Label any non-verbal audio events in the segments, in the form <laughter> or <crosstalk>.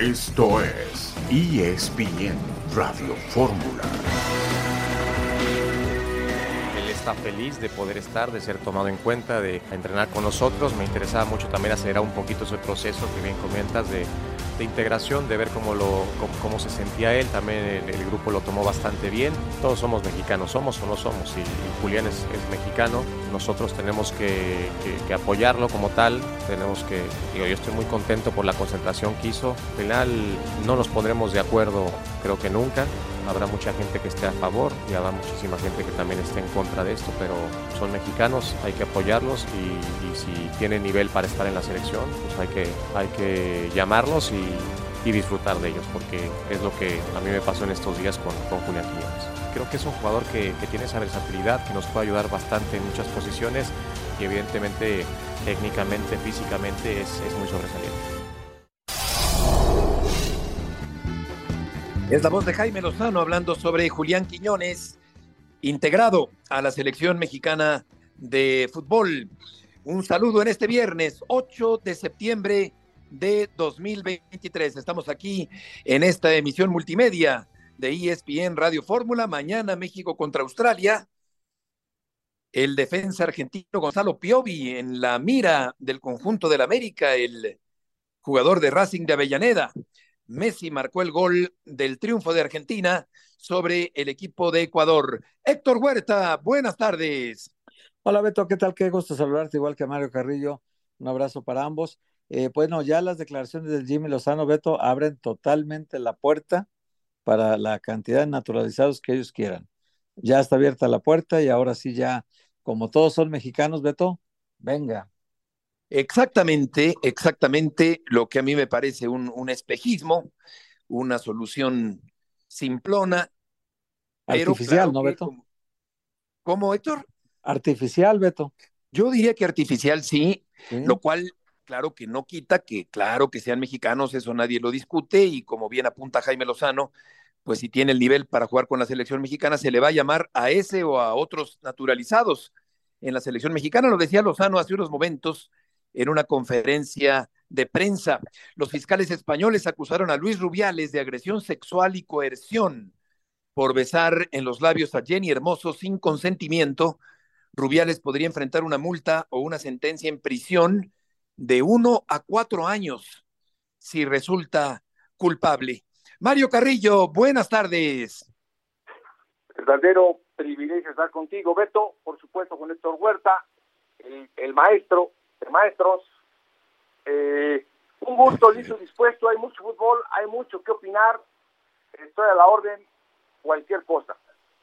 Esto es ESPN Radio Fórmula. Feliz de poder estar, de ser tomado en cuenta, de entrenar con nosotros. Me interesaba mucho también acelerar un poquito ese proceso que bien comentas de integración, de ver cómo, lo, cómo, se sentía él. También el, grupo lo tomó bastante bien. Todos somos mexicanos, somos o no somos. Y, Julián es, mexicano. Nosotros tenemos que, apoyarlo como tal. Tenemos que, digo, yo estoy muy contento por la concentración que hizo. Al final no nos pondremos de acuerdo, creo que nunca habrá mucha gente que esté a favor y habrá muchísima gente que también esté en contra de esto, pero son mexicanos, hay que apoyarlos y, si tienen nivel para estar en la selección, pues hay que, hay que llamarlos y, disfrutar de ellos, porque es lo que a mí me pasó en estos días con, con Julián Quiñones. Creo que es un jugador que, tiene esa versatilidad, que nos puede ayudar bastante en muchas posiciones y evidentemente técnicamente, físicamente es, es muy sobresaliente. Es la voz de Jaime Lozano hablando sobre Julián Quiñones, integrado a la selección mexicana de fútbol. Un saludo en este viernes 8 de septiembre de 2023. Estamos aquí en esta emisión multimedia de ESPN Radio Fórmula. Mañana México contra Australia. El defensa argentino Gonzalo Piovi en la mira del conjunto del América, el jugador de Racing de Avellaneda. Messi marcó el gol del triunfo de Argentina sobre el equipo de Ecuador. Héctor Huerta, buenas tardes. Hola Beto, ¿qué tal? Qué gusto saludarte, igual que Mario Carrillo. Un abrazo para ambos. Eh, bueno, ya las declaraciones del Jimmy Lozano, Beto, abren totalmente la puerta para la cantidad de naturalizados que ellos quieran. Ya está abierta la puerta y ahora sí ya, como todos son mexicanos, Beto, venga, Exactamente, exactamente lo que a mí me parece un, espejismo, una solución simplona. Artificial, ¿no, Beto? ¿Cómo, Héctor? Artificial, Beto. Yo diría que artificial sí, lo cual, claro que no quita que, claro que sean mexicanos, eso nadie lo discute, y como bien apunta Jaime Lozano, pues si tiene el nivel para jugar con la selección mexicana, se le va a llamar a ese o a otros naturalizados en la selección mexicana. Lo decía Lozano hace unos momentos, en una conferencia de prensa. Los fiscales españoles acusaron a Luis Rubiales de agresión sexual y coerción por besar en los labios a Jenny Hermoso sin consentimiento. Rubiales podría enfrentar una multa o una sentencia en prisión de uno a cuatro años si resulta culpable. Mario Carrillo, buenas tardes. Verdadero privilegio estar contigo, Beto, por supuesto con Héctor Huerta, el, el maestro, de maestros. Eh, un gusto, listo, dispuesto. Hay mucho fútbol, hay mucho que opinar. Estoy a la orden, cualquier cosa.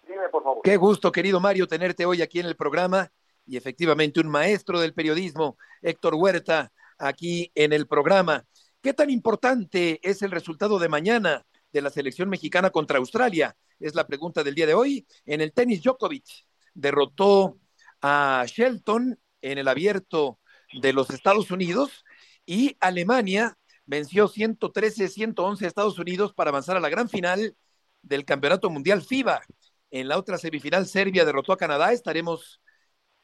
Dime, por favor. Qué gusto, querido Mario, tenerte hoy aquí en el programa. Y efectivamente, un maestro del periodismo, Héctor Huerta, aquí en el programa. ¿Qué tan importante es el resultado de mañana de la selección mexicana contra Australia? Es la pregunta del día de hoy. En el tenis, Djokovic derrotó a Shelton en el abierto de los Estados Unidos y Alemania venció 113-111 a Estados Unidos para avanzar a la gran final del Campeonato Mundial FIBA. En la otra semifinal, Serbia derrotó a Canadá. Estaremos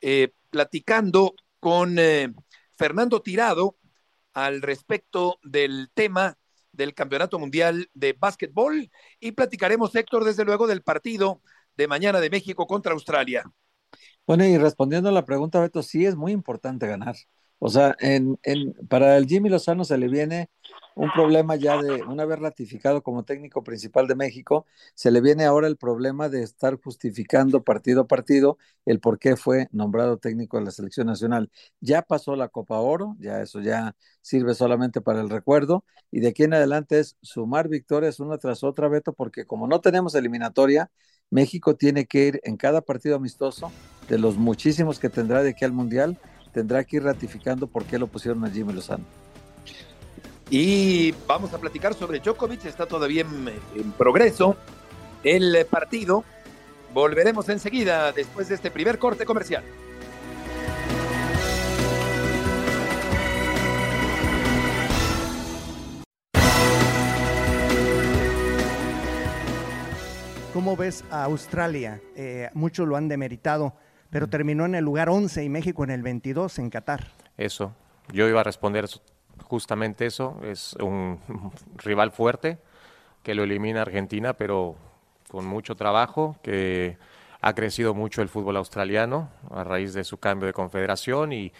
eh, platicando con eh, Fernando Tirado al respecto del tema del Campeonato Mundial de Básquetbol y platicaremos, Héctor, desde luego, del partido de mañana de México contra Australia. Bueno, y respondiendo a la pregunta, Beto, sí es muy importante ganar. O sea, en, en, para el Jimmy Lozano se le viene un problema ya de, una vez ratificado como técnico principal de México, se le viene ahora el problema de estar justificando partido a partido el por qué fue nombrado técnico de la selección nacional. Ya pasó la Copa Oro, ya eso ya sirve solamente para el recuerdo, y de aquí en adelante es sumar victorias una tras otra, Beto, porque como no tenemos eliminatoria, México tiene que ir en cada partido amistoso, de los muchísimos que tendrá de aquí al Mundial, tendrá que ir ratificando por qué lo pusieron a Jimmy Lozano. Y vamos a platicar sobre Djokovic, está todavía en, progreso el partido. Volveremos enseguida después de este primer corte comercial. ¿Cómo ves a Australia? Eh, muchos lo han demeritado pero terminó en el lugar 11 y México en el 22 en Qatar. Eso, yo iba a responder justamente eso, es un <laughs> rival fuerte que lo elimina Argentina, pero con mucho trabajo, que ha crecido mucho el fútbol australiano a raíz de su cambio de confederación y,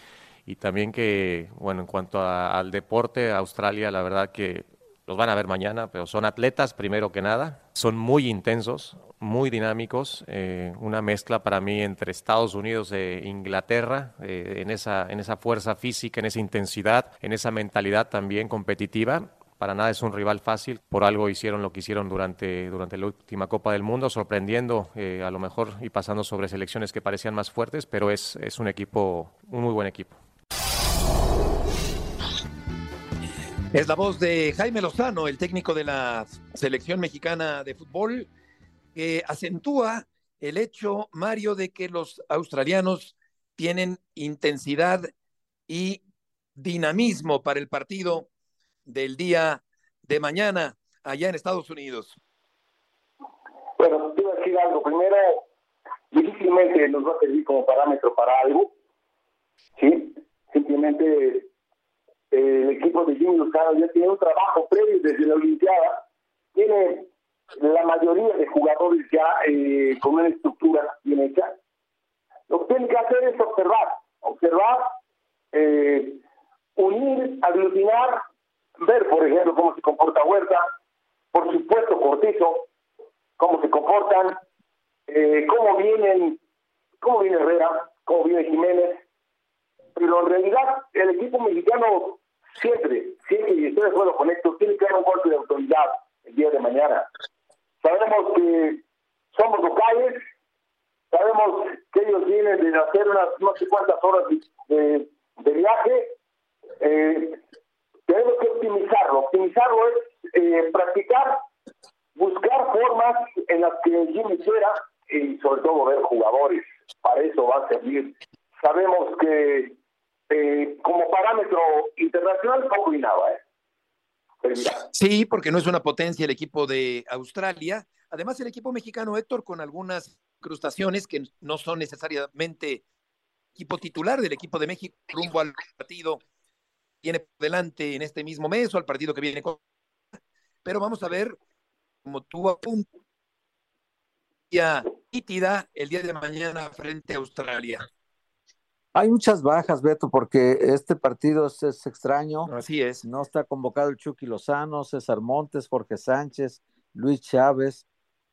y también que, bueno, en cuanto al deporte, Australia, la verdad que los van a ver mañana, pero son atletas primero que nada, son muy intensos, muy dinámicos, eh, una mezcla para mí entre Estados Unidos e Inglaterra, eh, en, esa, en esa fuerza física, en esa intensidad, en esa mentalidad también competitiva. Para nada es un rival fácil, por algo hicieron lo que hicieron durante, durante la última Copa del Mundo, sorprendiendo eh, a lo mejor y pasando sobre selecciones que parecían más fuertes, pero es, es un equipo, un muy buen equipo. Es la voz de Jaime Lozano, el técnico de la selección mexicana de fútbol, que acentúa el hecho, Mario, de que los australianos tienen intensidad y dinamismo para el partido del día de mañana allá en Estados Unidos. Bueno, quiero decir algo. Primero, difícilmente nos va a servir como parámetro para algo. ¿sí? Simplemente el equipo de Jimmy Lozano ya tiene un trabajo previo desde la Olimpiada, tiene la mayoría de jugadores ya eh, con una estructura bien hecha. Lo que tiene que hacer es observar, observar, eh, unir, aglutinar, ver, por ejemplo, cómo se comporta Huerta, por supuesto Cortizo, cómo se comportan, eh, cómo vienen, cómo viene Herrera, cómo viene Jiménez, pero en realidad el equipo mexicano siempre, siempre, y estoy de acuerdo con esto, tiene que haber un golpe de autoridad el día de mañana. Sabemos que somos locales, sabemos que ellos vienen de hacer unas no sé cuántas horas de, viaje. Eh, tenemos que optimizarlo. Optimizarlo es eh, practicar, buscar formas en las que Jimmy quiera y sobre todo ver jugadores. Para eso va a servir. Sabemos que eh, como parámetro internacional poco y nada, ¿eh? Sí, porque no es una potencia el equipo de Australia. Además, el equipo mexicano, Héctor, con algunas incrustaciones que no son necesariamente equipo titular del equipo de México rumbo al partido viene por delante en este mismo mes o al partido que viene. Pero vamos a ver, como tú apuntas, nítida el día de mañana frente a Australia. Hay muchas bajas, Beto, porque este partido es, extraño. Así es. No está convocado el Chucky Lozano, César Montes, Jorge Sánchez, Luis Chávez,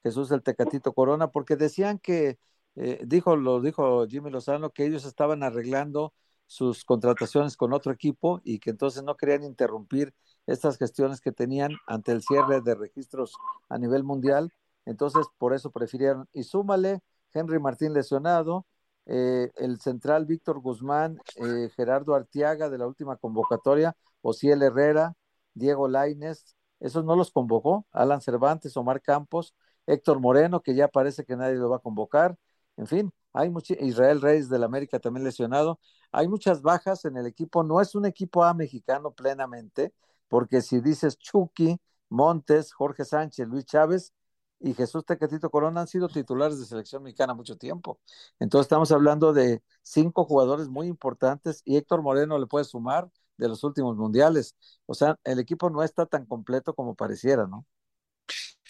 Jesús el Tecatito Corona, porque decían que, eh, dijo, lo dijo Jimmy Lozano, que ellos estaban arreglando sus contrataciones con otro equipo y que entonces no querían interrumpir estas gestiones que tenían ante el cierre de registros a nivel mundial. Entonces, por eso prefirieron. Y súmale, Henry Martín lesionado, eh, el central Víctor Guzmán, eh, Gerardo Artiaga de la última convocatoria, Ociel Herrera, Diego Laines, esos no los convocó, Alan Cervantes, Omar Campos, Héctor Moreno, que ya parece que nadie lo va a convocar, en fin, hay mucho, Israel Reyes del América también lesionado, hay muchas bajas en el equipo, no es un equipo A mexicano plenamente, porque si dices Chucky, Montes, Jorge Sánchez, Luis Chávez, y Jesús Tecatito Corona han sido titulares de selección mexicana mucho tiempo. Entonces estamos hablando de cinco jugadores muy importantes y Héctor Moreno le puede sumar de los últimos mundiales. O sea, el equipo no está tan completo como pareciera, ¿no?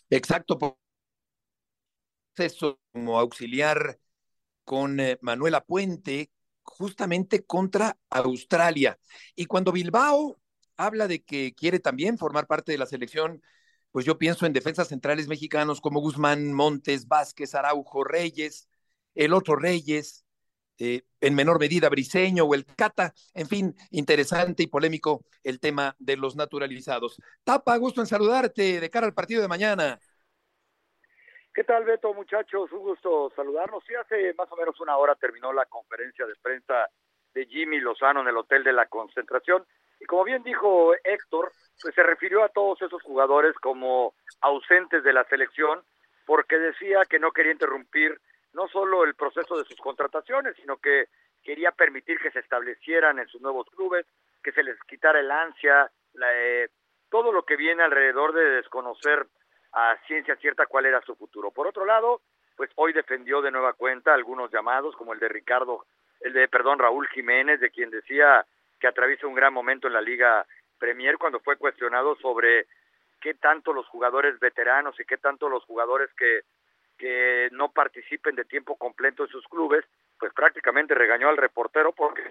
Exacto. Eso como auxiliar con eh, Manuela Puente, justamente contra Australia. Y cuando Bilbao habla de que quiere también formar parte de la selección pues yo pienso en defensas centrales mexicanos como Guzmán, Montes, Vázquez, Araujo, Reyes, el otro Reyes, eh, en menor medida Briseño o el Cata, en fin, interesante y polémico el tema de los naturalizados. Tapa, gusto en saludarte de cara al partido de mañana. ¿Qué tal, Beto, muchachos? Un gusto saludarnos. Sí, hace más o menos una hora terminó la conferencia de prensa de Jimmy Lozano en el Hotel de la Concentración. Y como bien dijo Héctor, pues se refirió a todos esos jugadores como ausentes de la selección porque decía que no quería interrumpir no solo el proceso de sus contrataciones, sino que quería permitir que se establecieran en sus nuevos clubes, que se les quitara el ansia, eh, todo lo que viene alrededor de desconocer a ciencia cierta cuál era su futuro. Por otro lado, pues hoy defendió de nueva cuenta algunos llamados, como el de Ricardo, el de, perdón, Raúl Jiménez, de quien decía que atraviesa un gran momento en la Liga Premier cuando fue cuestionado sobre qué tanto los jugadores veteranos y qué tanto los jugadores que, que no participen de tiempo completo en sus clubes, pues prácticamente regañó al reportero porque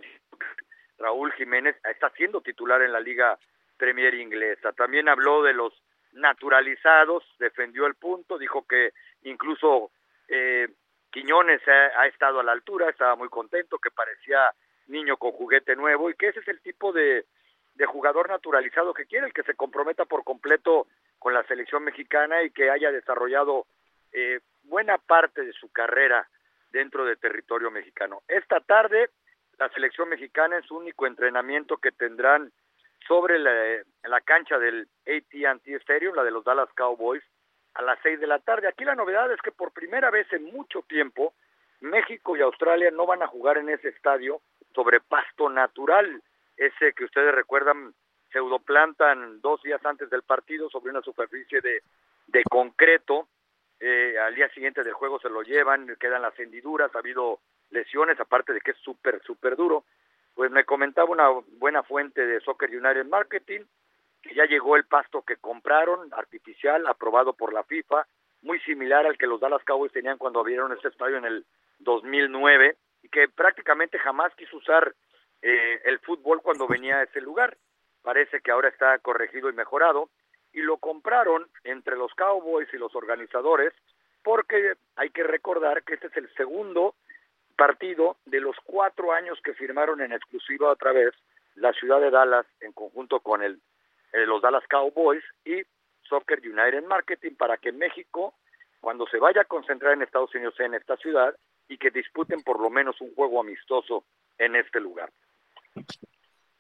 Raúl Jiménez está siendo titular en la Liga Premier inglesa. También habló de los naturalizados, defendió el punto, dijo que incluso eh, Quiñones ha, estado a la altura, estaba muy contento, que parecía niño con juguete nuevo y que ese es el tipo de, jugador naturalizado que quiere, el que se comprometa por completo con la selección mexicana y que haya desarrollado eh, buena parte de su carrera dentro del territorio mexicano. Esta tarde la selección mexicana en su único entrenamiento que tendrán sobre la, la cancha del AT&T Stadium, la de los Dallas Cowboys, a las seis de la tarde. Aquí la novedad es que por primera vez en mucho tiempo México y Australia no van a jugar en ese estadio sobre pasto natural, ese que ustedes recuerdan pseudoplantan dos días antes del partido sobre una superficie de, de concreto, eh, al día siguiente del juego se lo llevan, quedan las hendiduras, ha habido lesiones, aparte de que es súper, súper duro. Pues me comentaba una buena fuente de Soccer United Marketing, que ya llegó el pasto que compraron, artificial, aprobado por la FIFA, muy similar al que los Dallas Cowboys tenían cuando abrieron este estadio en el 2009, y que prácticamente jamás quiso usar eh, el fútbol cuando venía a ese lugar. Parece que ahora está corregido y mejorado, y lo compraron entre los Cowboys y los organizadores, porque hay que recordar que este es el segundo partido de los cuatro años que firmaron en exclusiva otra vez la ciudad de Dallas en conjunto con el, eh, los Dallas Cowboys y Soccer United Marketing para que México, cuando se vaya a concentrar en Estados Unidos en esta ciudad y que disputen por lo menos un juego amistoso en este lugar.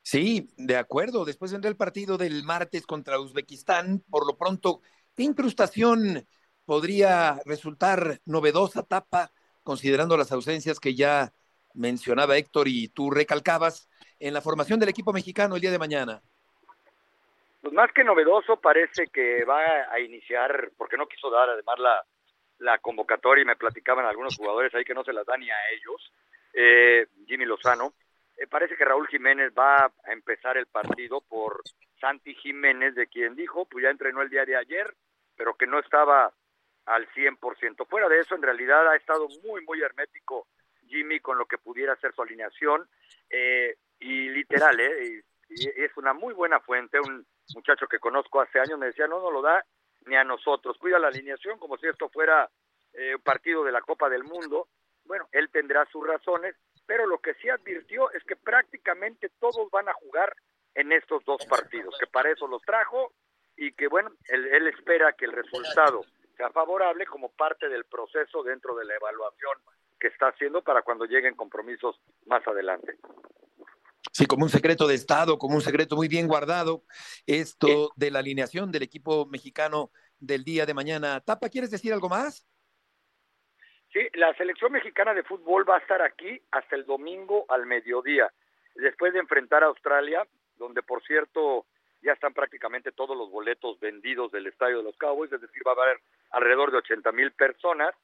Sí, de acuerdo. Después vendrá el partido del martes contra Uzbekistán. Por lo pronto, ¿qué incrustación podría resultar novedosa, Tapa, considerando las ausencias que ya mencionaba Héctor y tú recalcabas en la formación del equipo mexicano el día de mañana? Pues más que novedoso parece que va a iniciar, porque no quiso dar además la, la convocatoria y me platicaban algunos jugadores ahí que no se las da ni a ellos, eh, Jimmy Lozano, eh, parece que Raúl Jiménez va a empezar el partido por Santi Jiménez, de quien dijo, pues ya entrenó el día de ayer, pero que no estaba al 100%. Fuera de eso, en realidad ha estado muy, muy hermético Jimmy con lo que pudiera ser su alineación. Eh, y literal, ¿eh? Y, es una muy buena fuente. Un muchacho que conozco hace años me decía, no no lo da ni a nosotros. Cuida la alineación como si esto fuera eh, un partido de la Copa del Mundo. Bueno, él tendrá sus razones, pero lo que sí advirtió es que prácticamente todos van a jugar en estos dos partidos, que para eso los trajo y que bueno, él espera que el resultado sea favorable como parte del proceso dentro de la evaluación que está haciendo para cuando lleguen compromisos más adelante. Sí, como un secreto de Estado, como un secreto muy bien guardado, esto de la alineación del equipo mexicano del día de mañana. Tapa, ¿quieres decir algo más? Sí, la selección mexicana de fútbol va a estar aquí hasta el domingo al mediodía, después de enfrentar a Australia, donde por cierto ya están prácticamente todos los boletos vendidos del estadio de los Cowboys, es decir, va a haber alrededor de 80 mil personas.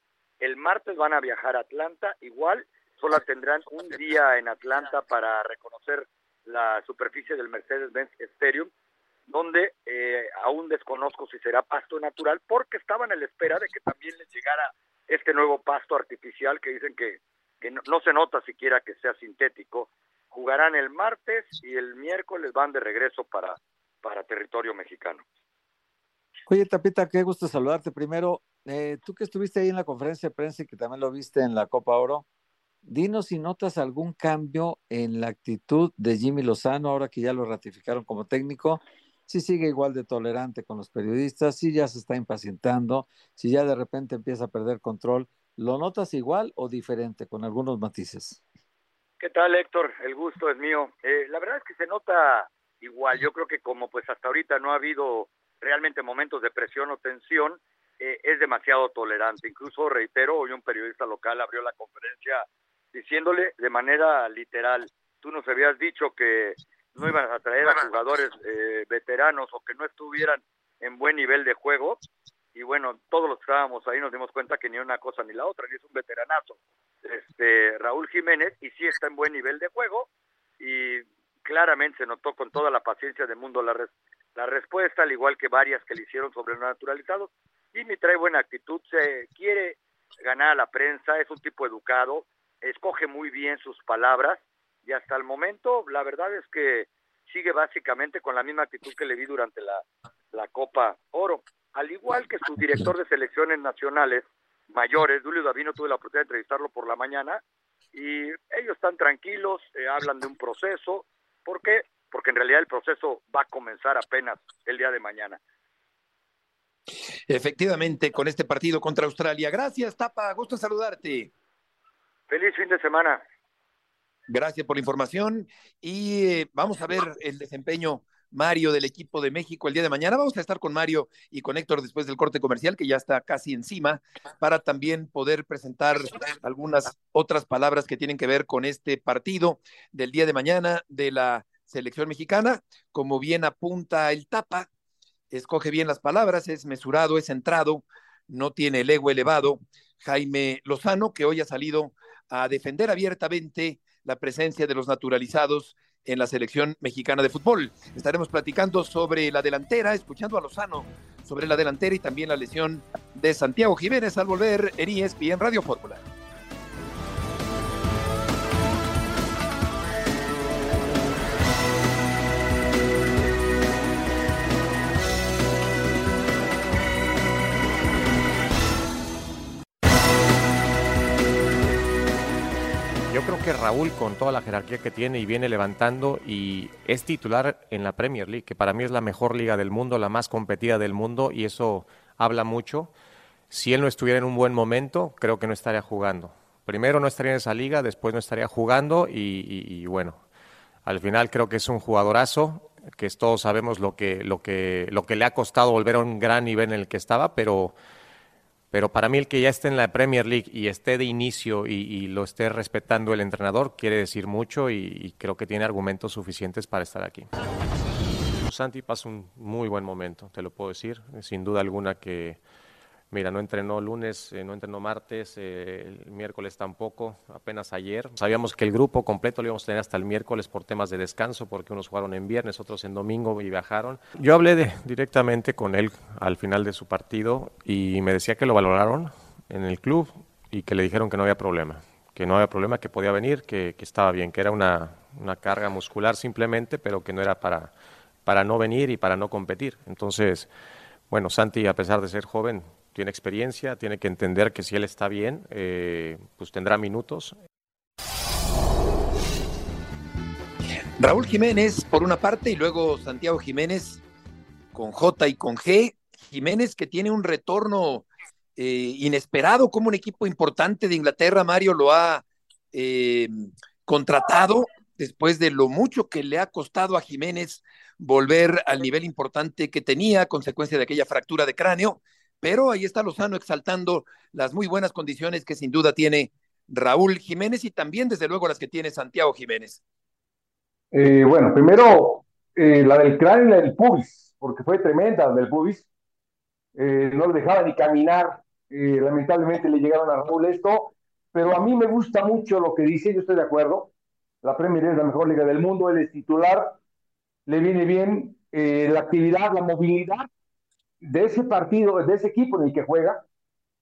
El martes van a viajar a Atlanta, igual, solo tendrán un día en Atlanta para reconocer la superficie del Mercedes-Benz Stadium, donde eh, aún desconozco si será pasto natural, porque estaban a la espera de que también les llegara este nuevo pasto artificial que dicen que, que no, no se nota siquiera que sea sintético. Jugarán el martes y el miércoles van de regreso para, para territorio mexicano. Oye, Tapita, qué gusto saludarte. Primero, eh, tú que estuviste ahí en la conferencia de prensa y que también lo viste en la Copa Oro, dinos si notas algún cambio en la actitud de Jimmy Lozano ahora que ya lo ratificaron como técnico. Si sigue igual de tolerante con los periodistas, si ya se está impacientando, si ya de repente empieza a perder control, ¿lo notas igual o diferente con algunos matices? ¿Qué tal, Héctor? El gusto es mío. Eh, la verdad es que se nota igual. Yo creo que como pues hasta ahorita no ha habido realmente momentos de presión o tensión, eh, es demasiado tolerante. Incluso, reitero, hoy un periodista local abrió la conferencia diciéndole de manera literal, tú nos habías dicho que no iban a traer a jugadores eh, veteranos o que no estuvieran en buen nivel de juego. Y bueno, todos los que estábamos ahí nos dimos cuenta que ni una cosa ni la otra, ni es un veteranazo. Este, Raúl Jiménez, y sí está en buen nivel de juego, y claramente se notó con toda la paciencia del mundo la, la respuesta, al igual que varias que le hicieron sobre naturalizados. Jimmy trae buena actitud, se quiere ganar a la prensa, es un tipo educado, escoge muy bien sus palabras y hasta el momento la verdad es que sigue básicamente con la misma actitud que le vi durante la, la Copa Oro. Al igual que su director de selecciones nacionales mayores, Julio Davino, tuve la oportunidad de entrevistarlo por la mañana y ellos están tranquilos, eh, hablan de un proceso. ¿Por qué? Porque en realidad el proceso va a comenzar apenas el día de mañana. Efectivamente, con este partido contra Australia. Gracias, Tapa. Gusto saludarte. Feliz fin de semana. Gracias por la información y eh, vamos a ver el desempeño Mario del equipo de México el día de mañana. Vamos a estar con Mario y con Héctor después del corte comercial, que ya está casi encima, para también poder presentar algunas otras palabras que tienen que ver con este partido del día de mañana de la selección mexicana. Como bien apunta el tapa, escoge bien las palabras, es mesurado, es centrado, no tiene el ego elevado. Jaime Lozano, que hoy ha salido a defender abiertamente la presencia de los naturalizados en la selección mexicana de fútbol. Estaremos platicando sobre la delantera, escuchando a Lozano sobre la delantera y también la lesión de Santiago Jiménez al volver en ESPN Radio Fórmula. Que Raúl, con toda la jerarquía que tiene y viene levantando, y es titular en la Premier League, que para mí es la mejor liga del mundo, la más competida del mundo, y eso habla mucho. Si él no estuviera en un buen momento, creo que no estaría jugando. Primero no estaría en esa liga, después no estaría jugando, y, bueno, al final creo que es un jugadorazo, que todos sabemos lo que, lo, que, lo que le ha costado volver a un gran nivel en el que estaba, pero pero para mí el que ya esté en la Premier League y esté de inicio y, lo esté respetando el entrenador quiere decir mucho y, creo que tiene argumentos suficientes para estar aquí. Santi pasa un muy buen momento, te lo puedo decir, sin duda alguna que Mira, no entrenó lunes, eh, no entrenó martes, eh, el miércoles tampoco, apenas ayer. Sabíamos que el grupo completo lo íbamos a tener hasta el miércoles por temas de descanso, porque unos jugaron en viernes, otros en domingo y viajaron. Yo hablé directamente con él al final de su partido y me decía que lo valoraron en el club y que le dijeron que no había problema, que no había problema, que podía venir, que, estaba bien, que era una, una carga muscular simplemente, pero que no era para, para no venir y para no competir. Entonces, bueno, Santi, a pesar de ser joven, tiene experiencia, tiene que entender que si él está bien, eh, pues tendrá minutos. Raúl Jiménez, por una parte, y luego Santiago Jiménez con J y con G. Jiménez que tiene un retorno eh, inesperado, como un equipo importante de Inglaterra, Mario lo ha eh, contratado después de lo mucho que le ha costado a Jiménez volver al nivel importante que tenía, consecuencia de aquella fractura de cráneo pero ahí está Lozano exaltando las muy buenas condiciones que sin duda tiene Raúl Jiménez y también desde luego las que tiene Santiago Jiménez. Eh, bueno, primero eh, la del cráneo y la del pubis, porque fue tremenda la del pubis. Eh, no lo dejaba ni caminar. lamentablemente le llegaron a Raúl esto, pero a mí me gusta mucho lo que dice, yo estoy de acuerdo. La Premier es la mejor liga del mundo, él es titular, le viene bien la actividad, la movilidad, de ese partido, de ese equipo en el que juega.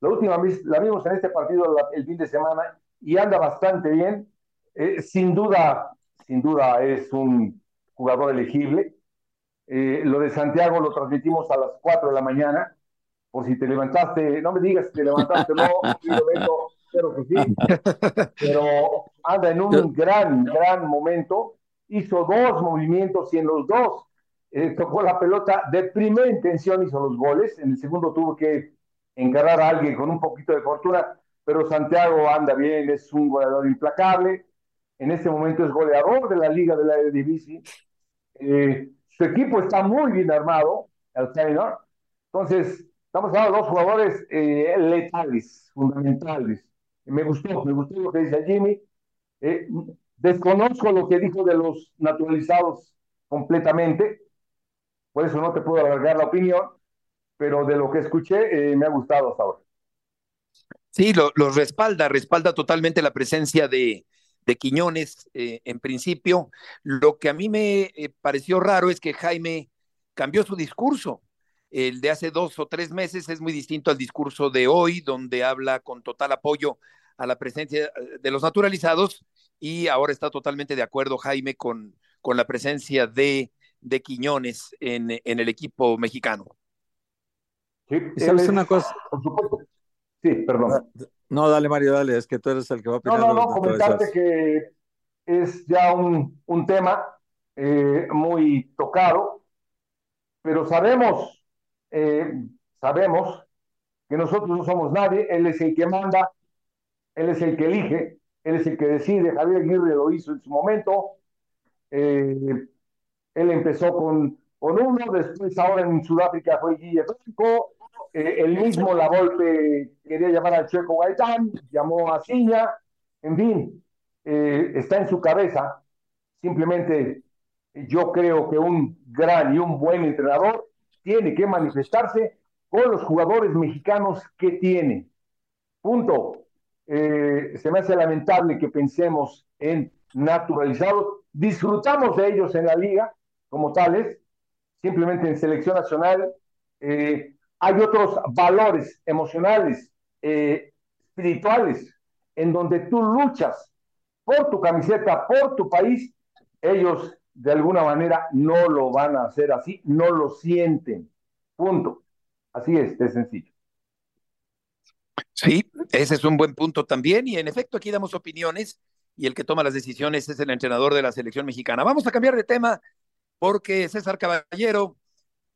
La última vez la vimos en este partido el fin de semana y anda bastante bien. Eh, sin duda, sin duda es un jugador elegible. Eh, lo de Santiago lo transmitimos a las 4 de la mañana. Por si te levantaste, no me digas si te levantaste no, <laughs> pero que sí. <laughs> Pero anda en un gran, gran momento. Hizo dos movimientos y en los dos eh, tocó la pelota de primera intención, hizo los goles, en el segundo tuvo que encargar a alguien con un poquito de fortuna, pero Santiago anda bien, es un goleador implacable, en este momento es goleador de la Liga de la Eredivisie, eh, su equipo está muy bien armado, el Taylor, entonces estamos hablando de dos jugadores eh, letales, fundamentales. Me gustó, me gustó lo que dice Jimmy. Eh, desconozco lo que dijo de los naturalizados completamente, por eso no te puedo alargar la opinión, pero de lo que escuché eh, me ha gustado hasta ahora. Sí, lo, respalda, respalda totalmente la presencia de, de Quiñones eh, en principio. Lo que a mí me eh, pareció raro es que Jaime cambió su discurso. El de hace dos o tres meses es muy distinto al discurso de hoy, donde habla con total apoyo a la presencia de los naturalizados y ahora está totalmente de acuerdo Jaime con, con la presencia de, de Quiñones en, en el equipo mexicano. Sí, ¿Sabes una cosa? Por supuesto. Sí, perdón. No, dale Mario, dale, es que tú eres el que va a opinar. No, no, no, comentarte que es ya un, un tema eh, muy tocado, pero sabemos, eh, sabemos que nosotros no somos nadie, él es el que manda, él es el que elige, él es el que decide, Javier Aguirre lo hizo en su momento, eh, él empezó con, con uno, después ahora en Sudáfrica fue Guille Franco, eh, el mismo La Volpe quería llamar al Checo Gaitán, llamó a Ciña, en fin, eh, está en su cabeza. Simplemente yo creo que un gran y un buen entrenador tiene que manifestarse con los jugadores mexicanos que tiene. Punto. Eh, se me hace lamentable que pensemos en naturalizados. Disfrutamos de ellos en la liga como tales, simplemente en selección nacional. Eh, hay otros valores emocionales, eh, espirituales, en donde tú luchas por tu camiseta, por tu país, ellos de alguna manera no lo van a hacer así, no lo sienten. Punto. Así es, de sencillo. Sí, ese es un buen punto también. Y en efecto, aquí damos opiniones y el que toma las decisiones es el entrenador de la selección mexicana. Vamos a cambiar de tema porque César Caballero,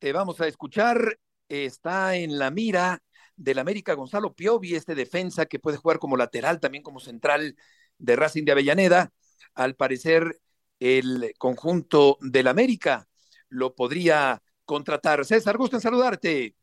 te vamos a escuchar está en la mira del América Gonzalo Piovi, este defensa que puede jugar como lateral, también como central de Racing de Avellaneda. Al parecer, el conjunto del América lo podría contratar. César, gusto en saludarte.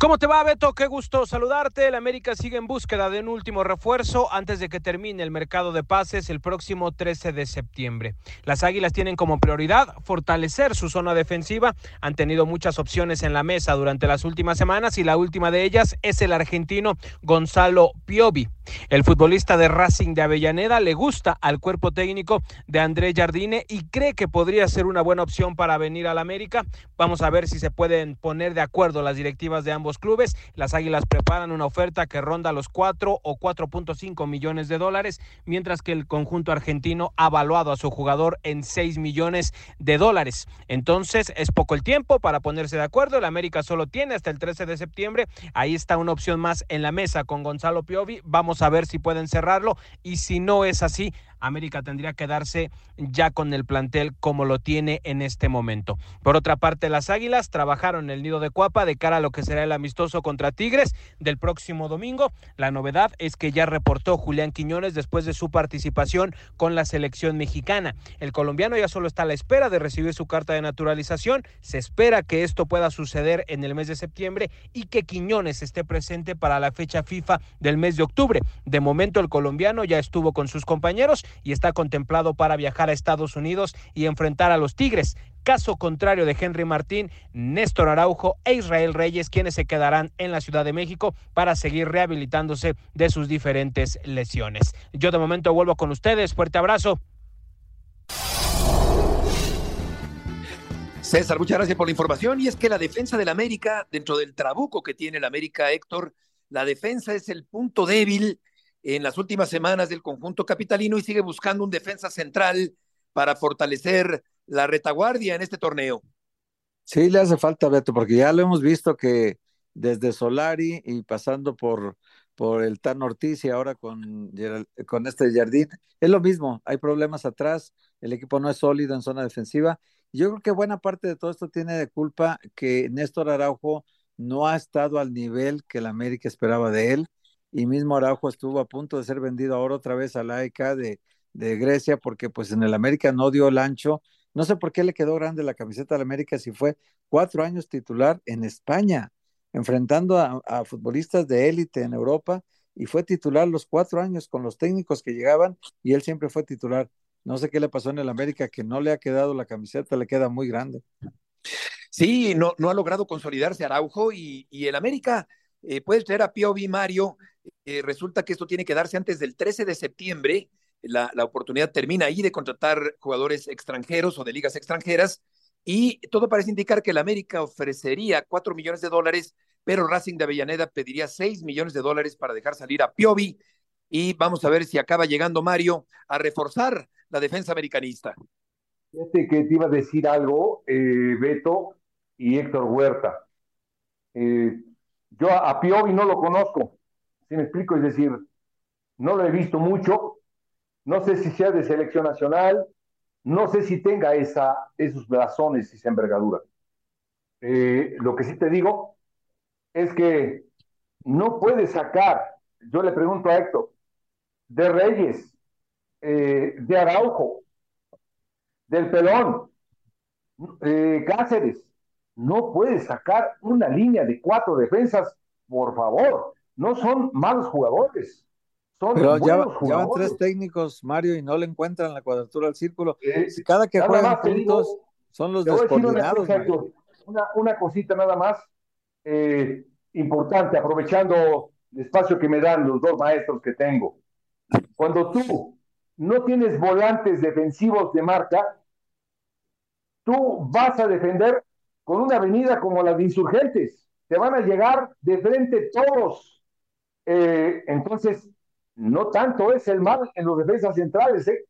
¿Cómo te va, Beto? Qué gusto saludarte. El América sigue en búsqueda de un último refuerzo antes de que termine el mercado de pases el próximo 13 de septiembre. Las Águilas tienen como prioridad fortalecer su zona defensiva. Han tenido muchas opciones en la mesa durante las últimas semanas y la última de ellas es el argentino Gonzalo Piovi. El futbolista de Racing de Avellaneda le gusta al cuerpo técnico de André Jardine y cree que podría ser una buena opción para venir al América. Vamos a ver si se pueden poner de acuerdo las directivas de ambos clubes. Las Águilas preparan una oferta que ronda los 4 o 4.5 millones de dólares, mientras que el conjunto argentino ha valuado a su jugador en 6 millones de dólares. Entonces es poco el tiempo para ponerse de acuerdo. El América solo tiene hasta el 13 de septiembre. Ahí está una opción más en la mesa con Gonzalo Piovi. Vamos a ver si pueden cerrarlo y si no es así, América tendría que darse ya con el plantel como lo tiene en este momento. Por otra parte, las Águilas trabajaron el nido de Cuapa de cara a lo que será el amistoso contra Tigres del próximo domingo. La novedad es que ya reportó Julián Quiñones después de su participación con la selección mexicana. El colombiano ya solo está a la espera de recibir su carta de naturalización. Se espera que esto pueda suceder en el mes de septiembre y que Quiñones esté presente para la fecha FIFA del mes de octubre. De momento el colombiano ya estuvo con sus compañeros y está contemplado para viajar a Estados Unidos y enfrentar a los Tigres. Caso contrario de Henry Martín, Néstor Araujo e Israel Reyes, quienes se quedarán en la Ciudad de México para seguir rehabilitándose de sus diferentes lesiones. Yo de momento vuelvo con ustedes. Fuerte abrazo. César, muchas gracias por la información. Y es que la defensa del América, dentro del trabuco que tiene el América, Héctor, la defensa es el punto débil en las últimas semanas del conjunto capitalino y sigue buscando un defensa central para fortalecer la retaguardia en este torneo. Sí, le hace falta, Beto, porque ya lo hemos visto que desde Solari y pasando por, por el Tan Ortiz y ahora con, con este Jardín, es lo mismo, hay problemas atrás, el equipo no es sólido en zona defensiva. Yo creo que buena parte de todo esto tiene de culpa que Néstor Araujo no ha estado al nivel que el América esperaba de él y mismo Araujo estuvo a punto de ser vendido ahora otra vez a la AEK de, de Grecia porque pues en el América no dio el ancho. No sé por qué le quedó grande la camiseta del América si fue cuatro años titular en España, enfrentando a, futbolistas de élite en Europa y fue titular los cuatro años con los técnicos que llegaban y él siempre fue titular. No sé qué le pasó en el América, que no le ha quedado la camiseta, le queda muy grande. Sí, no, no ha logrado consolidarse Araujo y, y el América eh, puede traer a Piovi Mario. Eh, resulta que esto tiene que darse antes del 13 de septiembre la, la oportunidad termina ahí de contratar jugadores extranjeros o de ligas extranjeras y todo parece indicar que el América ofrecería cuatro millones de dólares, pero Racing de Avellaneda pediría seis millones de dólares para dejar salir a Piovi. Y vamos a ver si acaba llegando Mario a reforzar la defensa americanista. Fíjate que te iba a decir algo, eh, Beto y Héctor Huerta. Eh, yo a, Piovi no lo conozco, si me explico, es decir, no lo he visto mucho, no sé si sea de selección nacional, no sé si tenga esa, esos blasones y esa envergadura. Eh, lo que sí te digo es que no puede sacar, yo le pregunto a Héctor, de Reyes, eh, de Araujo, del Pelón, eh, Cáceres, no puede sacar una línea de cuatro defensas, por favor, no son malos jugadores. Son Pero ya, buenos ya van jugadores. tres técnicos, Mario, y no le encuentran la cuadratura al círculo. Eh, Cada que juegan juntos digo, son los una, descoordinados. una cosita nada más eh, importante, aprovechando el espacio que me dan los dos maestros que tengo. Cuando tú no tienes volantes defensivos de marca, tú vas a defender con una avenida como la de Insurgentes. Te van a llegar de frente todos. Eh, entonces, no tanto es el mal en los defensas centrales, ¿eh?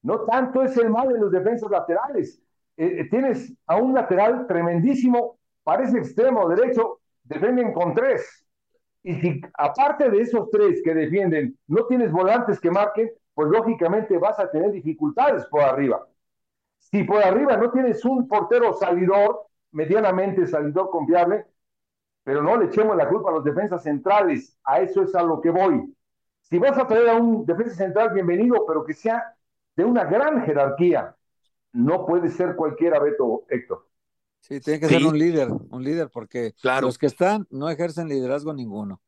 No tanto es el mal en los defensas laterales. Eh, eh, tienes a un lateral tremendísimo, parece extremo derecho, defienden con tres. Y si aparte de esos tres que defienden, no tienes volantes que marquen, pues lógicamente vas a tener dificultades por arriba. Si por arriba no tienes un portero salidor, medianamente salidor confiable, pero no le echemos la culpa a los defensas centrales, a eso es a lo que voy. Si vas a traer a un defensa central, bienvenido, pero que sea de una gran jerarquía. No puede ser cualquiera, Beto Héctor. Sí, tiene que Sí. ser un líder, un líder, porque Claro. los que están no ejercen liderazgo ninguno.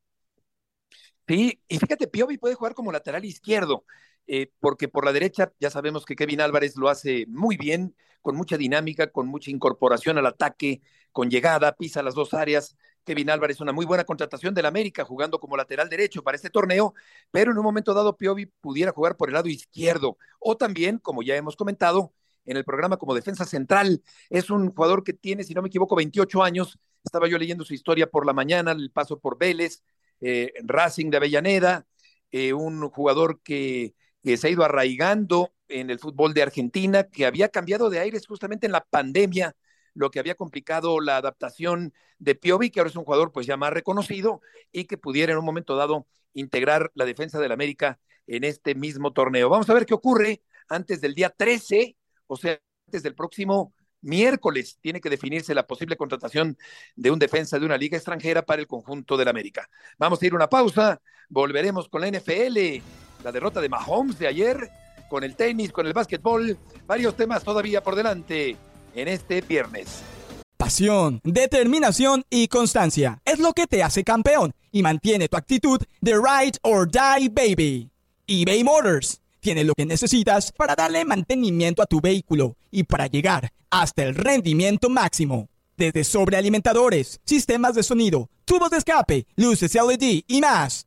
Sí, y fíjate, Piovi puede jugar como lateral izquierdo, eh, porque por la derecha ya sabemos que Kevin Álvarez lo hace muy bien, con mucha dinámica, con mucha incorporación al ataque, con llegada, pisa las dos áreas. Kevin Álvarez, una muy buena contratación del América, jugando como lateral derecho para este torneo, pero en un momento dado Piovi pudiera jugar por el lado izquierdo, o también, como ya hemos comentado, en el programa como defensa central. Es un jugador que tiene, si no me equivoco, 28 años. Estaba yo leyendo su historia por la mañana, el paso por Vélez, eh, Racing de Avellaneda, eh, un jugador que, que, se ha ido arraigando en el fútbol de Argentina, que había cambiado de aires justamente en la pandemia, lo que había complicado la adaptación de Piovi, que ahora es un jugador pues ya más reconocido y que pudiera en un momento dado integrar la defensa del América en este mismo torneo. Vamos a ver qué ocurre antes del día 13, o sea, antes del próximo miércoles tiene que definirse la posible contratación de un defensa de una liga extranjera para el conjunto del América. Vamos a ir a una pausa, volveremos con la NFL, la derrota de Mahomes de ayer, con el tenis, con el básquetbol, varios temas todavía por delante en este viernes. Pasión, determinación y constancia es lo que te hace campeón y mantiene tu actitud de ride or die baby. eBay Motors tiene lo que necesitas para darle mantenimiento a tu vehículo y para llegar hasta el rendimiento máximo. Desde sobrealimentadores, sistemas de sonido, tubos de escape, luces LED y más.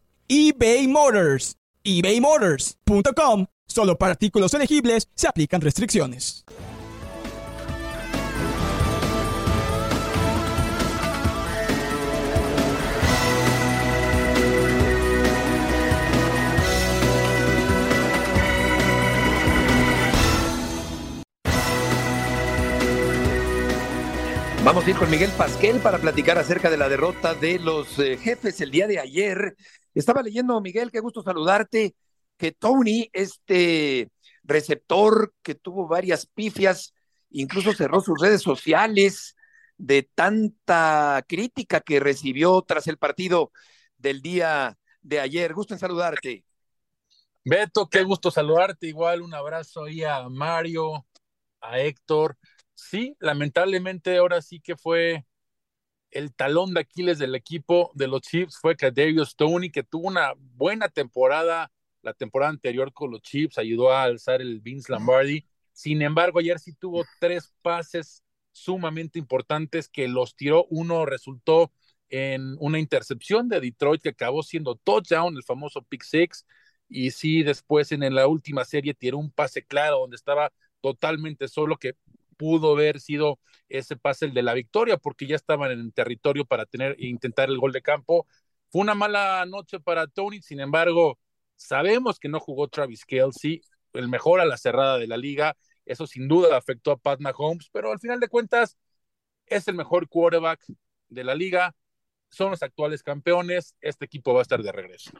eBay Motors. ebaymotors.com. Solo para artículos elegibles se aplican restricciones. Vamos a ir con Miguel Pasquel para platicar acerca de la derrota de los eh, jefes el día de ayer. Estaba leyendo, Miguel, qué gusto saludarte, que Tony, este receptor que tuvo varias pifias, incluso cerró sus redes sociales de tanta crítica que recibió tras el partido del día de ayer. Gusto en saludarte. Beto, qué gusto saludarte. Igual un abrazo ahí a Mario, a Héctor. Sí, lamentablemente ahora sí que fue el talón de Aquiles del equipo de los Chiefs fue Kadarius Tony, que tuvo una buena temporada la temporada anterior con los Chiefs, ayudó a alzar el Vince Lombardi. Sin embargo, ayer sí tuvo tres pases sumamente importantes que los tiró. Uno resultó en una intercepción de Detroit que acabó siendo touchdown, el famoso pick six. Y sí, después en la última serie tiró un pase claro donde estaba totalmente solo que pudo haber sido ese pase el de la victoria porque ya estaban en territorio para tener e intentar el gol de campo. Fue una mala noche para Tony, sin embargo, sabemos que no jugó Travis Kelsey, el mejor a la cerrada de la liga, eso sin duda afectó a Pat Mahomes, pero al final de cuentas es el mejor quarterback de la liga, son los actuales campeones, este equipo va a estar de regreso.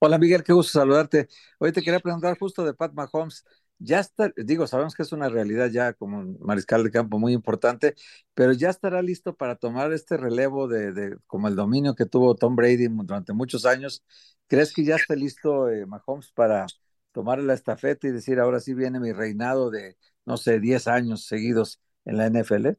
Hola Miguel, qué gusto saludarte. Hoy te quería preguntar justo de Pat Mahomes ya está, digo, sabemos que es una realidad ya como mariscal de campo muy importante, pero ya estará listo para tomar este relevo de, como el dominio que tuvo Tom Brady durante muchos años. ¿Crees que ya está listo eh, Mahomes para tomar la estafeta y decir, ahora sí viene mi reinado de, no sé, 10 años seguidos en la NFL?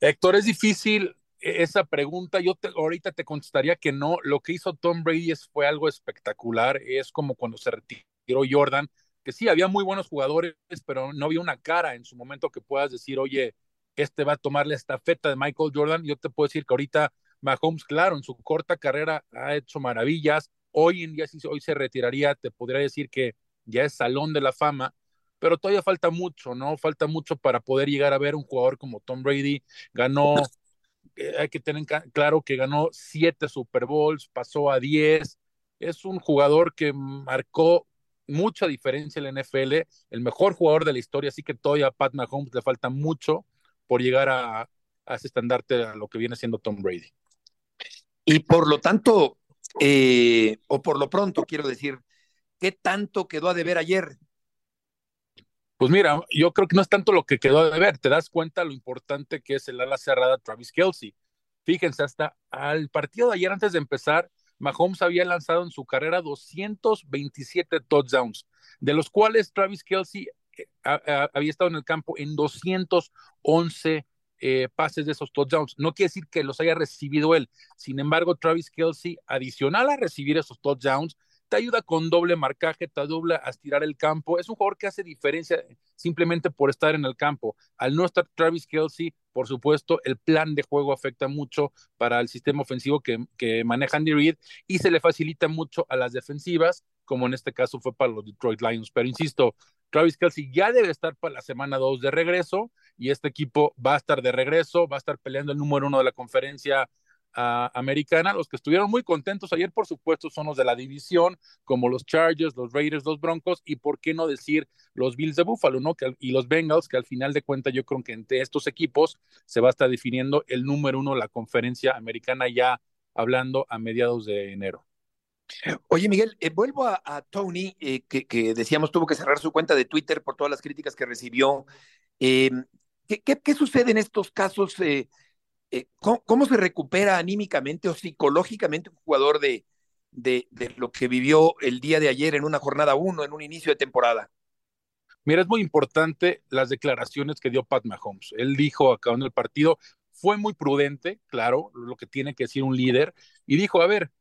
Héctor, es difícil e, esa pregunta. Yo ahorita te contestaría que no. Lo que hizo Tom Brady fue algo espectacular. Es como cuando se retiró Jordan que sí, había muy buenos jugadores, pero no había una cara en su momento que puedas decir, oye, este va a tomar la estafeta de Michael Jordan. Yo te puedo decir que ahorita Mahomes, claro, en su corta carrera ha hecho maravillas. Hoy en día, si hoy se retiraría, te podría decir que ya es salón de la fama, pero todavía falta mucho, ¿no? Falta mucho para poder llegar a ver un jugador como Tom Brady. Ganó, eh, hay que tener claro que ganó siete Super Bowls, pasó a diez. Es un jugador que marcó mucha diferencia en la NFL, el mejor jugador de la historia, así que todavía a Pat Mahomes le falta mucho por llegar a, a ese estandarte a lo que viene siendo Tom Brady. Y por lo tanto, eh, o por lo pronto, quiero decir, ¿qué tanto quedó a deber ayer? Pues mira, yo creo que no es tanto lo que quedó a deber, te das cuenta lo importante que es el ala cerrada Travis Kelsey. Fíjense, hasta al partido de ayer antes de empezar, Mahomes había lanzado en su carrera 227 touchdowns, de los cuales Travis Kelsey eh, había estado en el campo en 211 eh, pases de esos touchdowns. No quiere decir que los haya recibido él. Sin embargo, Travis Kelsey, adicional a recibir esos touchdowns, te ayuda con doble marcaje, te ayuda a estirar el campo. Es un jugador que hace diferencia simplemente por estar en el campo. Al no estar Travis Kelsey, por supuesto, el plan de juego afecta mucho para el sistema ofensivo que, que maneja Andy Reid y se le facilita mucho a las defensivas, como en este caso fue para los Detroit Lions. Pero insisto, Travis Kelsey ya debe estar para la semana 2 de regreso y este equipo va a estar de regreso, va a estar peleando el número uno de la conferencia americana. Los que estuvieron muy contentos ayer, por supuesto, son los de la división, como los Chargers, los Raiders, los Broncos y, por qué no decir, los Bills de Buffalo, ¿no? Y los Bengals, que al final de cuentas yo creo que entre estos equipos se va a estar definiendo el número uno de la conferencia americana ya hablando a mediados de enero. Oye, Miguel, eh, vuelvo a, Tony, eh, que, decíamos tuvo que cerrar su cuenta de Twitter por todas las críticas que recibió. Eh, ¿qué, qué, sucede en estos casos? Eh, ¿cómo, se recupera anímicamente o psicológicamente un jugador de, lo que vivió el día de ayer en una jornada uno, en un inicio de temporada? Mira, es muy importante las declaraciones que dio Pat Mahomes. Él dijo acabando el partido, fue muy prudente, claro, lo que tiene que decir un líder, y dijo, a ver,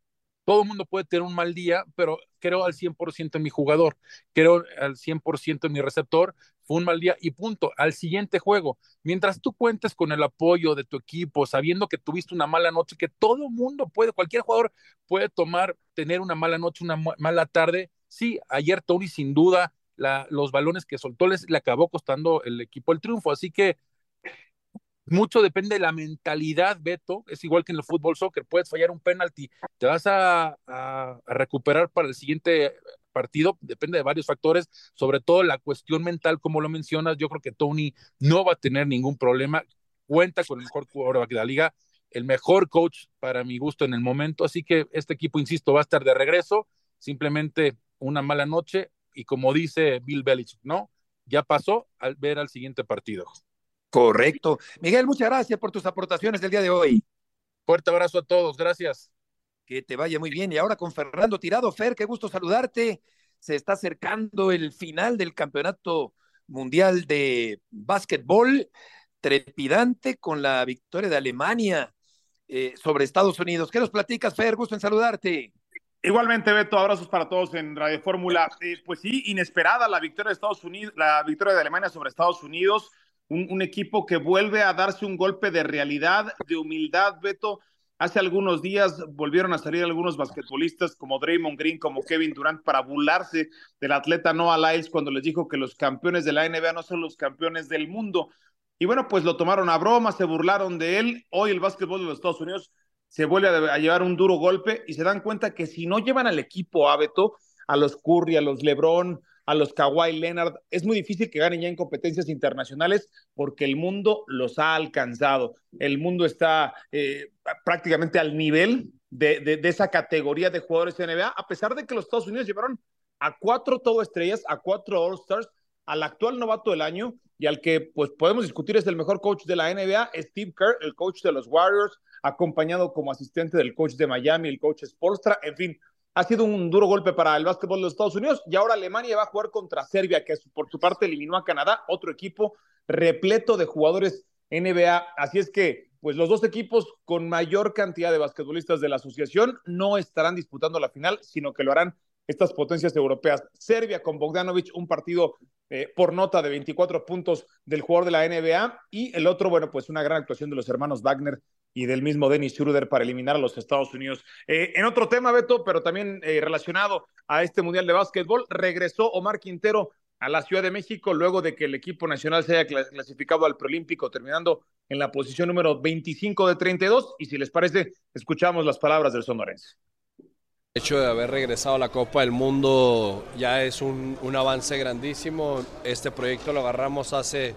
todo el mundo puede tener un mal día, pero creo al 100% en mi jugador, creo al 100% en mi receptor, fue un mal día y punto, al siguiente juego. Mientras tú cuentes con el apoyo de tu equipo, sabiendo que tuviste una mala noche, que todo mundo puede, cualquier jugador puede tomar, tener una mala noche, una mala tarde. Sí, ayer Tony sin duda la, los balones que soltó les, le acabó costando el equipo el triunfo, así que mucho depende de la mentalidad, Beto. Es igual que en el fútbol soccer. Puedes fallar un penalti, te vas a, recuperar para el siguiente partido. Depende de varios factores, sobre todo la cuestión mental, como lo mencionas. Yo creo que Tony no va a tener ningún problema. Cuenta con el mejor jugador de la liga, el mejor coach para mi gusto en el momento. Así que este equipo, insisto, va a estar de regreso. Simplemente una mala noche. Y como dice Bill Belichick, ¿no? Ya pasó al ver al siguiente partido. Correcto. Miguel, muchas gracias por tus aportaciones del día de hoy. Fuerte abrazo a todos, gracias. Que te vaya muy bien. Y ahora con Fernando Tirado, Fer, qué gusto saludarte. Se está acercando el final del Campeonato Mundial de Básquetbol, trepidante con la victoria de Alemania eh, sobre Estados Unidos. ¿Qué nos platicas, Fer? Gusto en saludarte. Igualmente, Beto, abrazos para todos en Radio Fórmula. Eh, pues sí, inesperada la victoria de Estados Unidos, la victoria de Alemania sobre Estados Unidos, un, un, equipo que vuelve a darse un golpe de realidad, de humildad, Beto. Hace algunos días volvieron a salir algunos basquetbolistas como Draymond Green, como Kevin Durant, para burlarse del atleta Noah Lyles cuando les dijo que los campeones de la NBA no son los campeones del mundo. Y bueno, pues lo tomaron a broma, se burlaron de él. Hoy el básquetbol de los Estados Unidos se vuelve a, llevar un duro golpe y se dan cuenta que si no llevan al equipo a Beto, a los Curry, a los LeBron, a los Kawhi Leonard, es muy difícil que ganen ya en competencias internacionales porque el mundo los ha alcanzado. El mundo está eh, prácticamente al nivel de, esa categoría de jugadores de NBA, a pesar de que los Estados Unidos llevaron a cuatro todo estrellas, a cuatro All Stars, al actual novato del año y al que pues podemos discutir es el mejor coach de la NBA, Steve Kerr, el coach de los Warriors, acompañado como asistente del coach de Miami, el coach Spolstra, en fin, ha sido un duro golpe para el básquetbol de los Estados Unidos y ahora Alemania va a jugar contra Serbia, que por su parte eliminó a Canadá, otro equipo repleto de jugadores NBA. Así es que, pues los dos equipos con mayor cantidad de basquetbolistas de la asociación no estarán disputando la final, sino que lo harán estas potencias europeas. Serbia con Bogdanovic, un partido eh, por nota de 24 puntos del jugador de la NBA y el otro, bueno, pues una gran actuación de los hermanos Wagner y del mismo Dennis Schroeder para eliminar a los Estados Unidos. Eh, en otro tema, Beto, pero también eh, relacionado a este Mundial de Básquetbol, regresó Omar Quintero a la Ciudad de México luego de que el equipo nacional se haya clasificado al preolímpico, terminando en la posición número 25 de 32. Y si les parece, escuchamos las palabras del sonorense. El hecho de haber regresado a la Copa del Mundo ya es un, un avance grandísimo. Este proyecto lo agarramos hace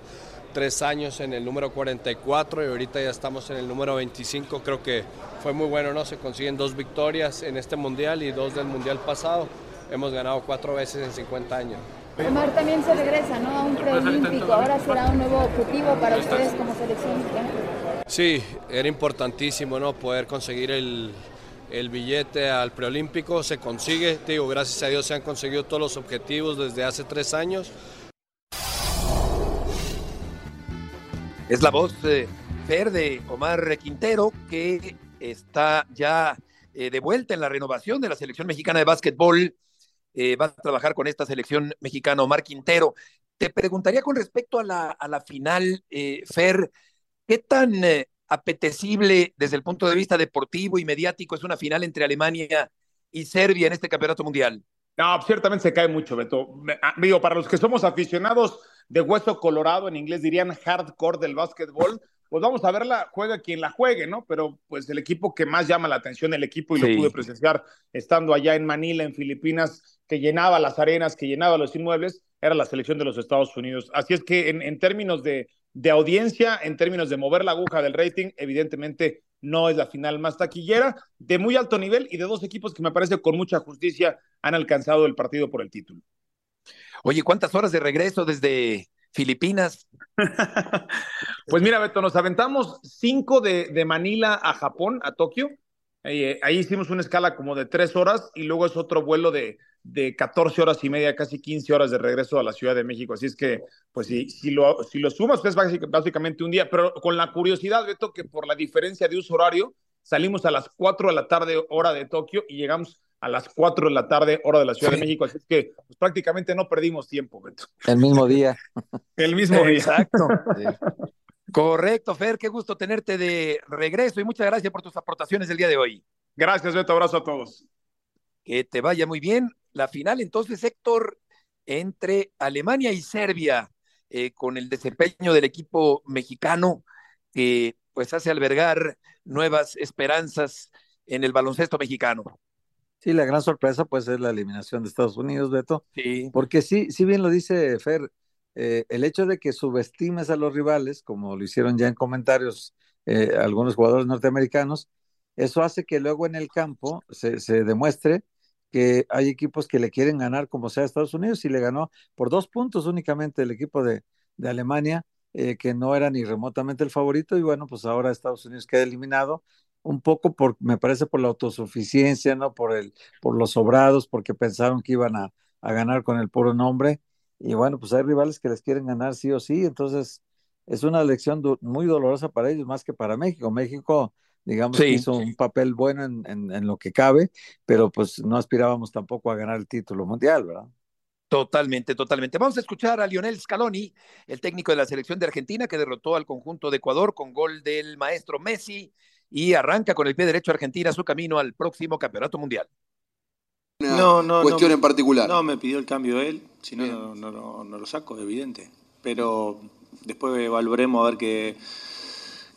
tres años en el número 44 y ahorita ya estamos en el número 25. Creo que fue muy bueno, ¿no? Se consiguen dos victorias en este mundial y dos del mundial pasado. Hemos ganado cuatro veces en 50 años. Omar también se regresa, ¿no? A un preolímpico. Ahora será un nuevo objetivo para ustedes como selección mexicana. Sí, era importantísimo, ¿no? Poder conseguir el, el billete al preolímpico. Se consigue, te digo, gracias a Dios se han conseguido todos los objetivos desde hace tres años. Es la voz eh, verde Omar Quintero que está ya eh, de vuelta en la renovación de la selección mexicana de básquetbol. Eh, va a trabajar con esta selección mexicana Omar Quintero. Te preguntaría con respecto a la, a la final, eh, Fer, ¿qué tan apetecible desde el punto de vista deportivo y mediático es una final entre Alemania y Serbia en este campeonato mundial? No, ciertamente se cae mucho, Beto. Digo, para los que somos aficionados de hueso colorado, en inglés dirían hardcore del básquetbol, pues vamos a verla, juega quien la juegue, ¿no? Pero pues el equipo que más llama la atención, el equipo, y sí. lo pude presenciar estando allá en Manila, en Filipinas, que llenaba las arenas, que llenaba los inmuebles, era la selección de los Estados Unidos. Así es que en, en términos de, de audiencia, en términos de mover la aguja del rating, evidentemente no es la final más taquillera, de muy alto nivel y de dos equipos que me parece con mucha justicia han alcanzado el partido por el título. Oye, ¿cuántas horas de regreso desde Filipinas? <laughs> pues mira, Beto, nos aventamos cinco de, de Manila a Japón, a Tokio. Eh, ahí hicimos una escala como de tres horas y luego es otro vuelo de, de 14 horas y media, casi 15 horas de regreso a la Ciudad de México. Así es que, pues si, si, lo, si lo sumas, pues básicamente un día, pero con la curiosidad, Beto, que por la diferencia de uso horario, salimos a las 4 de la tarde, hora de Tokio, y llegamos a las 4 de la tarde, hora de la Ciudad sí. de México. Así es que pues, prácticamente no perdimos tiempo, Beto. El mismo día. <laughs> El mismo día. Exacto. Sí. Correcto, Fer, qué gusto tenerte de regreso y muchas gracias por tus aportaciones el día de hoy. Gracias, Beto, abrazo a todos. Que te vaya muy bien. La final entonces, Héctor, entre Alemania y Serbia, eh, con el desempeño del equipo mexicano, que pues hace albergar nuevas esperanzas en el baloncesto mexicano. Sí, la gran sorpresa pues es la eliminación de Estados Unidos, Beto. Sí. Porque sí, sí bien lo dice Fer, eh, el hecho de que subestimes a los rivales, como lo hicieron ya en comentarios eh, algunos jugadores norteamericanos, eso hace que luego en el campo se, se, demuestre que hay equipos que le quieren ganar como sea a Estados Unidos y le ganó por dos puntos únicamente el equipo de, de Alemania, eh, que no era ni remotamente el favorito y bueno, pues ahora Estados Unidos queda eliminado un poco por, me parece por la autosuficiencia, ¿no? Por el, por los sobrados, porque pensaron que iban a, a ganar con el puro nombre. Y bueno, pues hay rivales que les quieren ganar sí o sí, entonces es una elección muy dolorosa para ellos, más que para México. México, digamos, hizo un papel bueno en, en, en, lo que cabe, pero pues no aspirábamos tampoco a ganar el título mundial, ¿verdad? Totalmente, totalmente. Vamos a escuchar a Lionel Scaloni, el técnico de la selección de Argentina, que derrotó al conjunto de Ecuador con gol del maestro Messi y arranca con el pie derecho Argentina su camino al próximo campeonato mundial. no, no, cuestión en particular. No, me pidió el cambio él, si no, no, no, no, lo saco, evidente. Pero después evaluaremos a ver qué,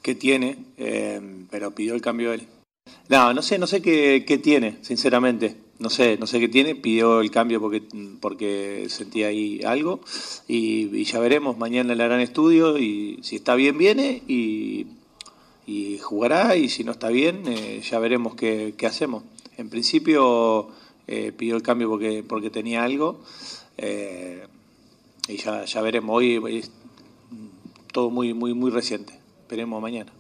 qué tiene, eh, pero pidió el cambio él. No, no sé, no sé qué, qué tiene, sinceramente no sé, no sé qué tiene, pidió el cambio porque, porque sentía ahí algo y, ya veremos, mañana le harán estudio y si está bien viene y, jugará y si no está bien eh, ya veremos qué, hacemos. En principio eh, pidió el cambio porque, porque tenía algo eh, y ya, ya veremos, hoy es todo muy, muy, muy reciente, veremos mañana.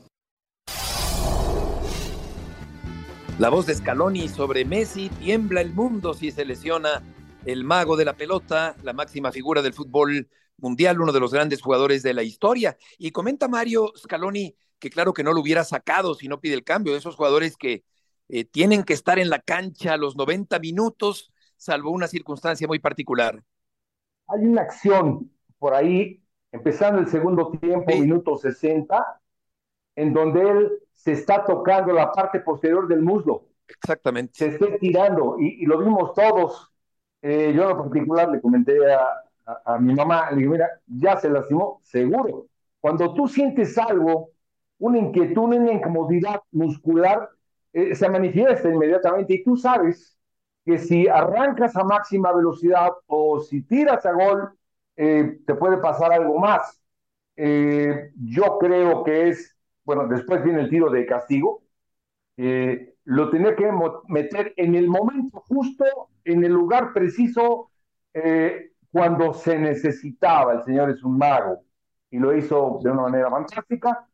La voz de Scaloni sobre Messi, tiembla el mundo si se lesiona el mago de la pelota, la máxima figura del fútbol mundial, uno de los grandes jugadores de la historia. Y comenta Mario Scaloni que claro que no lo hubiera sacado si no pide el cambio, de esos jugadores que eh, tienen que estar en la cancha a los 90 minutos, salvo una circunstancia muy particular. Hay una acción por ahí, empezando el segundo tiempo, minuto 60, en donde él se está tocando la parte posterior del muslo. Exactamente. Se está tirando y, lo vimos todos. Eh, yo en particular le comenté a, a, mi mamá, le dije, mira, ya se lastimó, seguro. Cuando tú sientes algo, una inquietud, una incomodidad muscular, eh, se manifiesta inmediatamente y tú sabes que si arrancas a máxima velocidad o si tiras a gol, eh, te puede pasar algo más. yo creo que es bueno, después viene el tiro de castigo, eh, lo tenía que meter en el momento justo, en el lugar preciso, eh, cuando se necesitaba. El Señor es un mago y lo hizo de una manera fantástica.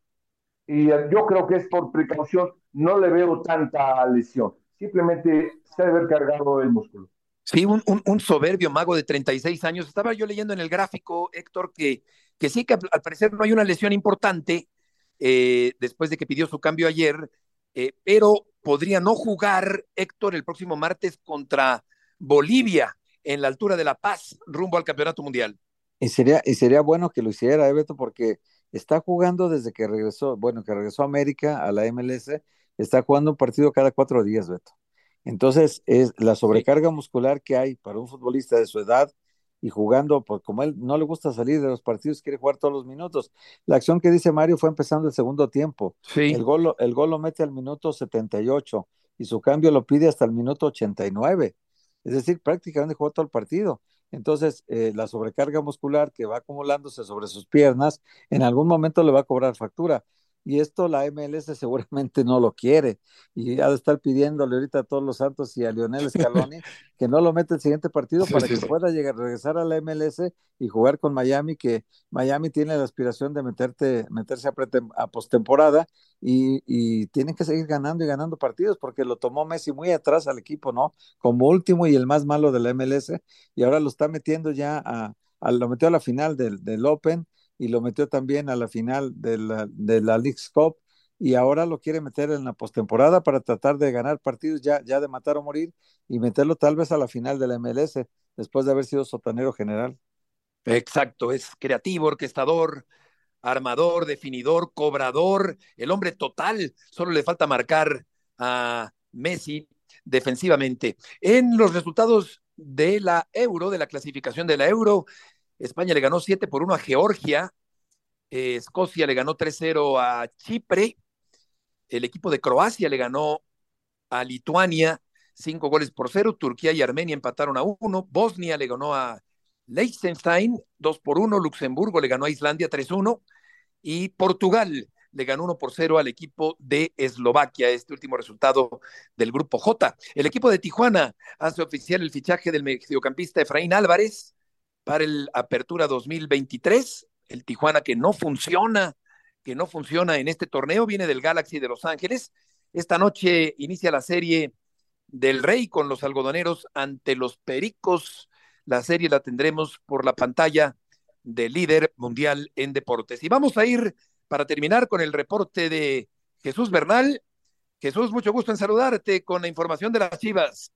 Y yo creo que es por precaución, no le veo tanta lesión. Simplemente se debe haber cargado el músculo. Sí, un, un, soberbio mago de 36 años. Estaba yo leyendo en el gráfico, Héctor, que, que sí, que al parecer no hay una lesión importante, eh, después de que pidió su cambio ayer, eh, pero podría no jugar Héctor el próximo martes contra Bolivia en la altura de La Paz rumbo al Campeonato Mundial. Y sería, y sería bueno que lo hiciera, ¿eh, porque está jugando desde que regresó, bueno, que regresó a América, a la MLS, está jugando un partido cada cuatro días, Beto. Entonces, es la sobrecarga muscular que hay para un futbolista de su edad y jugando, pues como él no le gusta salir de los partidos, quiere jugar todos los minutos. La acción que dice Mario fue empezando el segundo tiempo. Sí. El gol, el gol lo mete al minuto 78 y su cambio lo pide hasta el minuto 89. Es decir, prácticamente jugó todo el partido. Entonces, eh, la sobrecarga muscular que va acumulándose sobre sus piernas, en algún momento le va a cobrar factura y esto la MLS seguramente no lo quiere y ha de estar pidiéndole ahorita a todos los santos y a Lionel Scaloni <laughs> que no lo mete el siguiente partido para que pueda llegar regresar a la MLS y jugar con Miami que Miami tiene la aspiración de meterte meterse a, a postemporada y, y tienen que seguir ganando y ganando partidos porque lo tomó Messi muy atrás al equipo no como último y el más malo de la MLS y ahora lo está metiendo ya a, a lo metió a la final del, del Open y lo metió también a la final de la, de la League's Cup y ahora lo quiere meter en la postemporada para tratar de ganar partidos ya, ya de matar o morir y meterlo tal vez a la final de la MLS después de haber sido sotanero general. Exacto, es creativo, orquestador, armador, definidor, cobrador, el hombre total, solo le falta marcar a Messi defensivamente. En los resultados de la Euro, de la clasificación de la Euro, España le ganó 7 por 1 a Georgia. Eh, Escocia le ganó 3-0 a Chipre. El equipo de Croacia le ganó a Lituania 5 goles por 0. Turquía y Armenia empataron a 1. Bosnia le ganó a Liechtenstein 2 por 1. Luxemburgo le ganó a Islandia 3-1. Y Portugal le ganó 1 por 0 al equipo de Eslovaquia, este último resultado del grupo J. El equipo de Tijuana hace oficial el fichaje del mediocampista Efraín Álvarez para el Apertura 2023. El Tijuana que no funciona, que no funciona en este torneo, viene del Galaxy de Los Ángeles. Esta noche inicia la serie del Rey con los algodoneros ante los Pericos. La serie la tendremos por la pantalla de líder mundial en deportes. Y vamos a ir para terminar con el reporte de Jesús Bernal. Jesús, mucho gusto en saludarte con la información de las Chivas.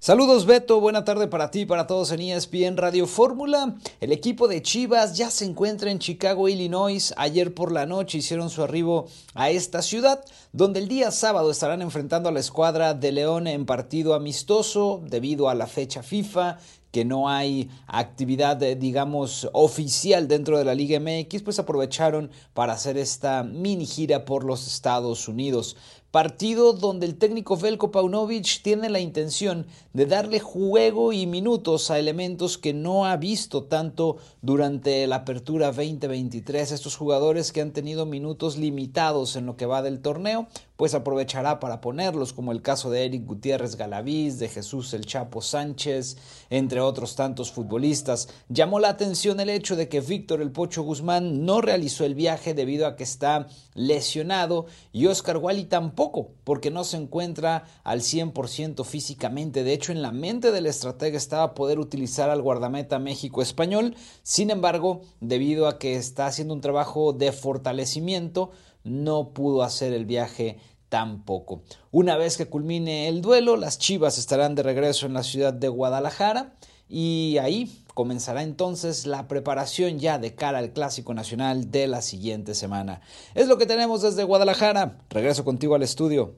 Saludos Beto, buena tarde para ti y para todos en ESPN Radio Fórmula. El equipo de Chivas ya se encuentra en Chicago, Illinois. Ayer por la noche hicieron su arribo a esta ciudad, donde el día sábado estarán enfrentando a la escuadra de León en partido amistoso debido a la fecha FIFA que no hay actividad, eh, digamos, oficial dentro de la Liga MX, pues aprovecharon para hacer esta mini gira por los Estados Unidos. Partido donde el técnico Velko Paunovic tiene la intención de darle juego y minutos a elementos que no ha visto tanto durante la apertura 2023. Estos jugadores que han tenido minutos limitados en lo que va del torneo, pues aprovechará para ponerlos, como el caso de Eric Gutiérrez Galaviz, de Jesús El Chapo Sánchez, entre otros tantos futbolistas. Llamó la atención el hecho de que Víctor El Pocho Guzmán no realizó el viaje debido a que está lesionado y Oscar Wally tampoco, porque no se encuentra al 100% físicamente. De hecho, en la mente del estratega estaba poder utilizar al guardameta México español. Sin embargo, debido a que está haciendo un trabajo de fortalecimiento, no pudo hacer el viaje tampoco. Una vez que culmine el duelo, las Chivas estarán de regreso en la ciudad de Guadalajara y ahí comenzará entonces la preparación ya de cara al Clásico Nacional de la siguiente semana. Es lo que tenemos desde Guadalajara. Regreso contigo al estudio.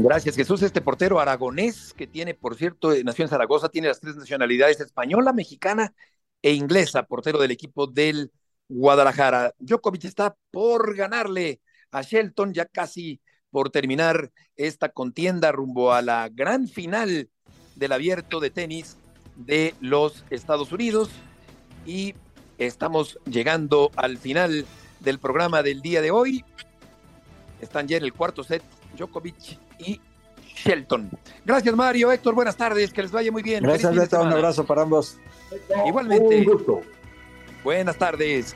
Gracias, Jesús. Este portero aragonés que tiene, por cierto, nació en Zaragoza, tiene las tres nacionalidades, española, mexicana e inglesa, portero del equipo del Guadalajara. Djokovic está por ganarle a Shelton, ya casi por terminar esta contienda rumbo a la gran final del abierto de tenis de los Estados Unidos. Y estamos llegando al final del programa del día de hoy. Están ya en el cuarto set Djokovic y Shelton. Gracias, Mario. Héctor, buenas tardes. Que les vaya muy bien. Gracias. Un abrazo para ambos. Igualmente. Buenas tardes.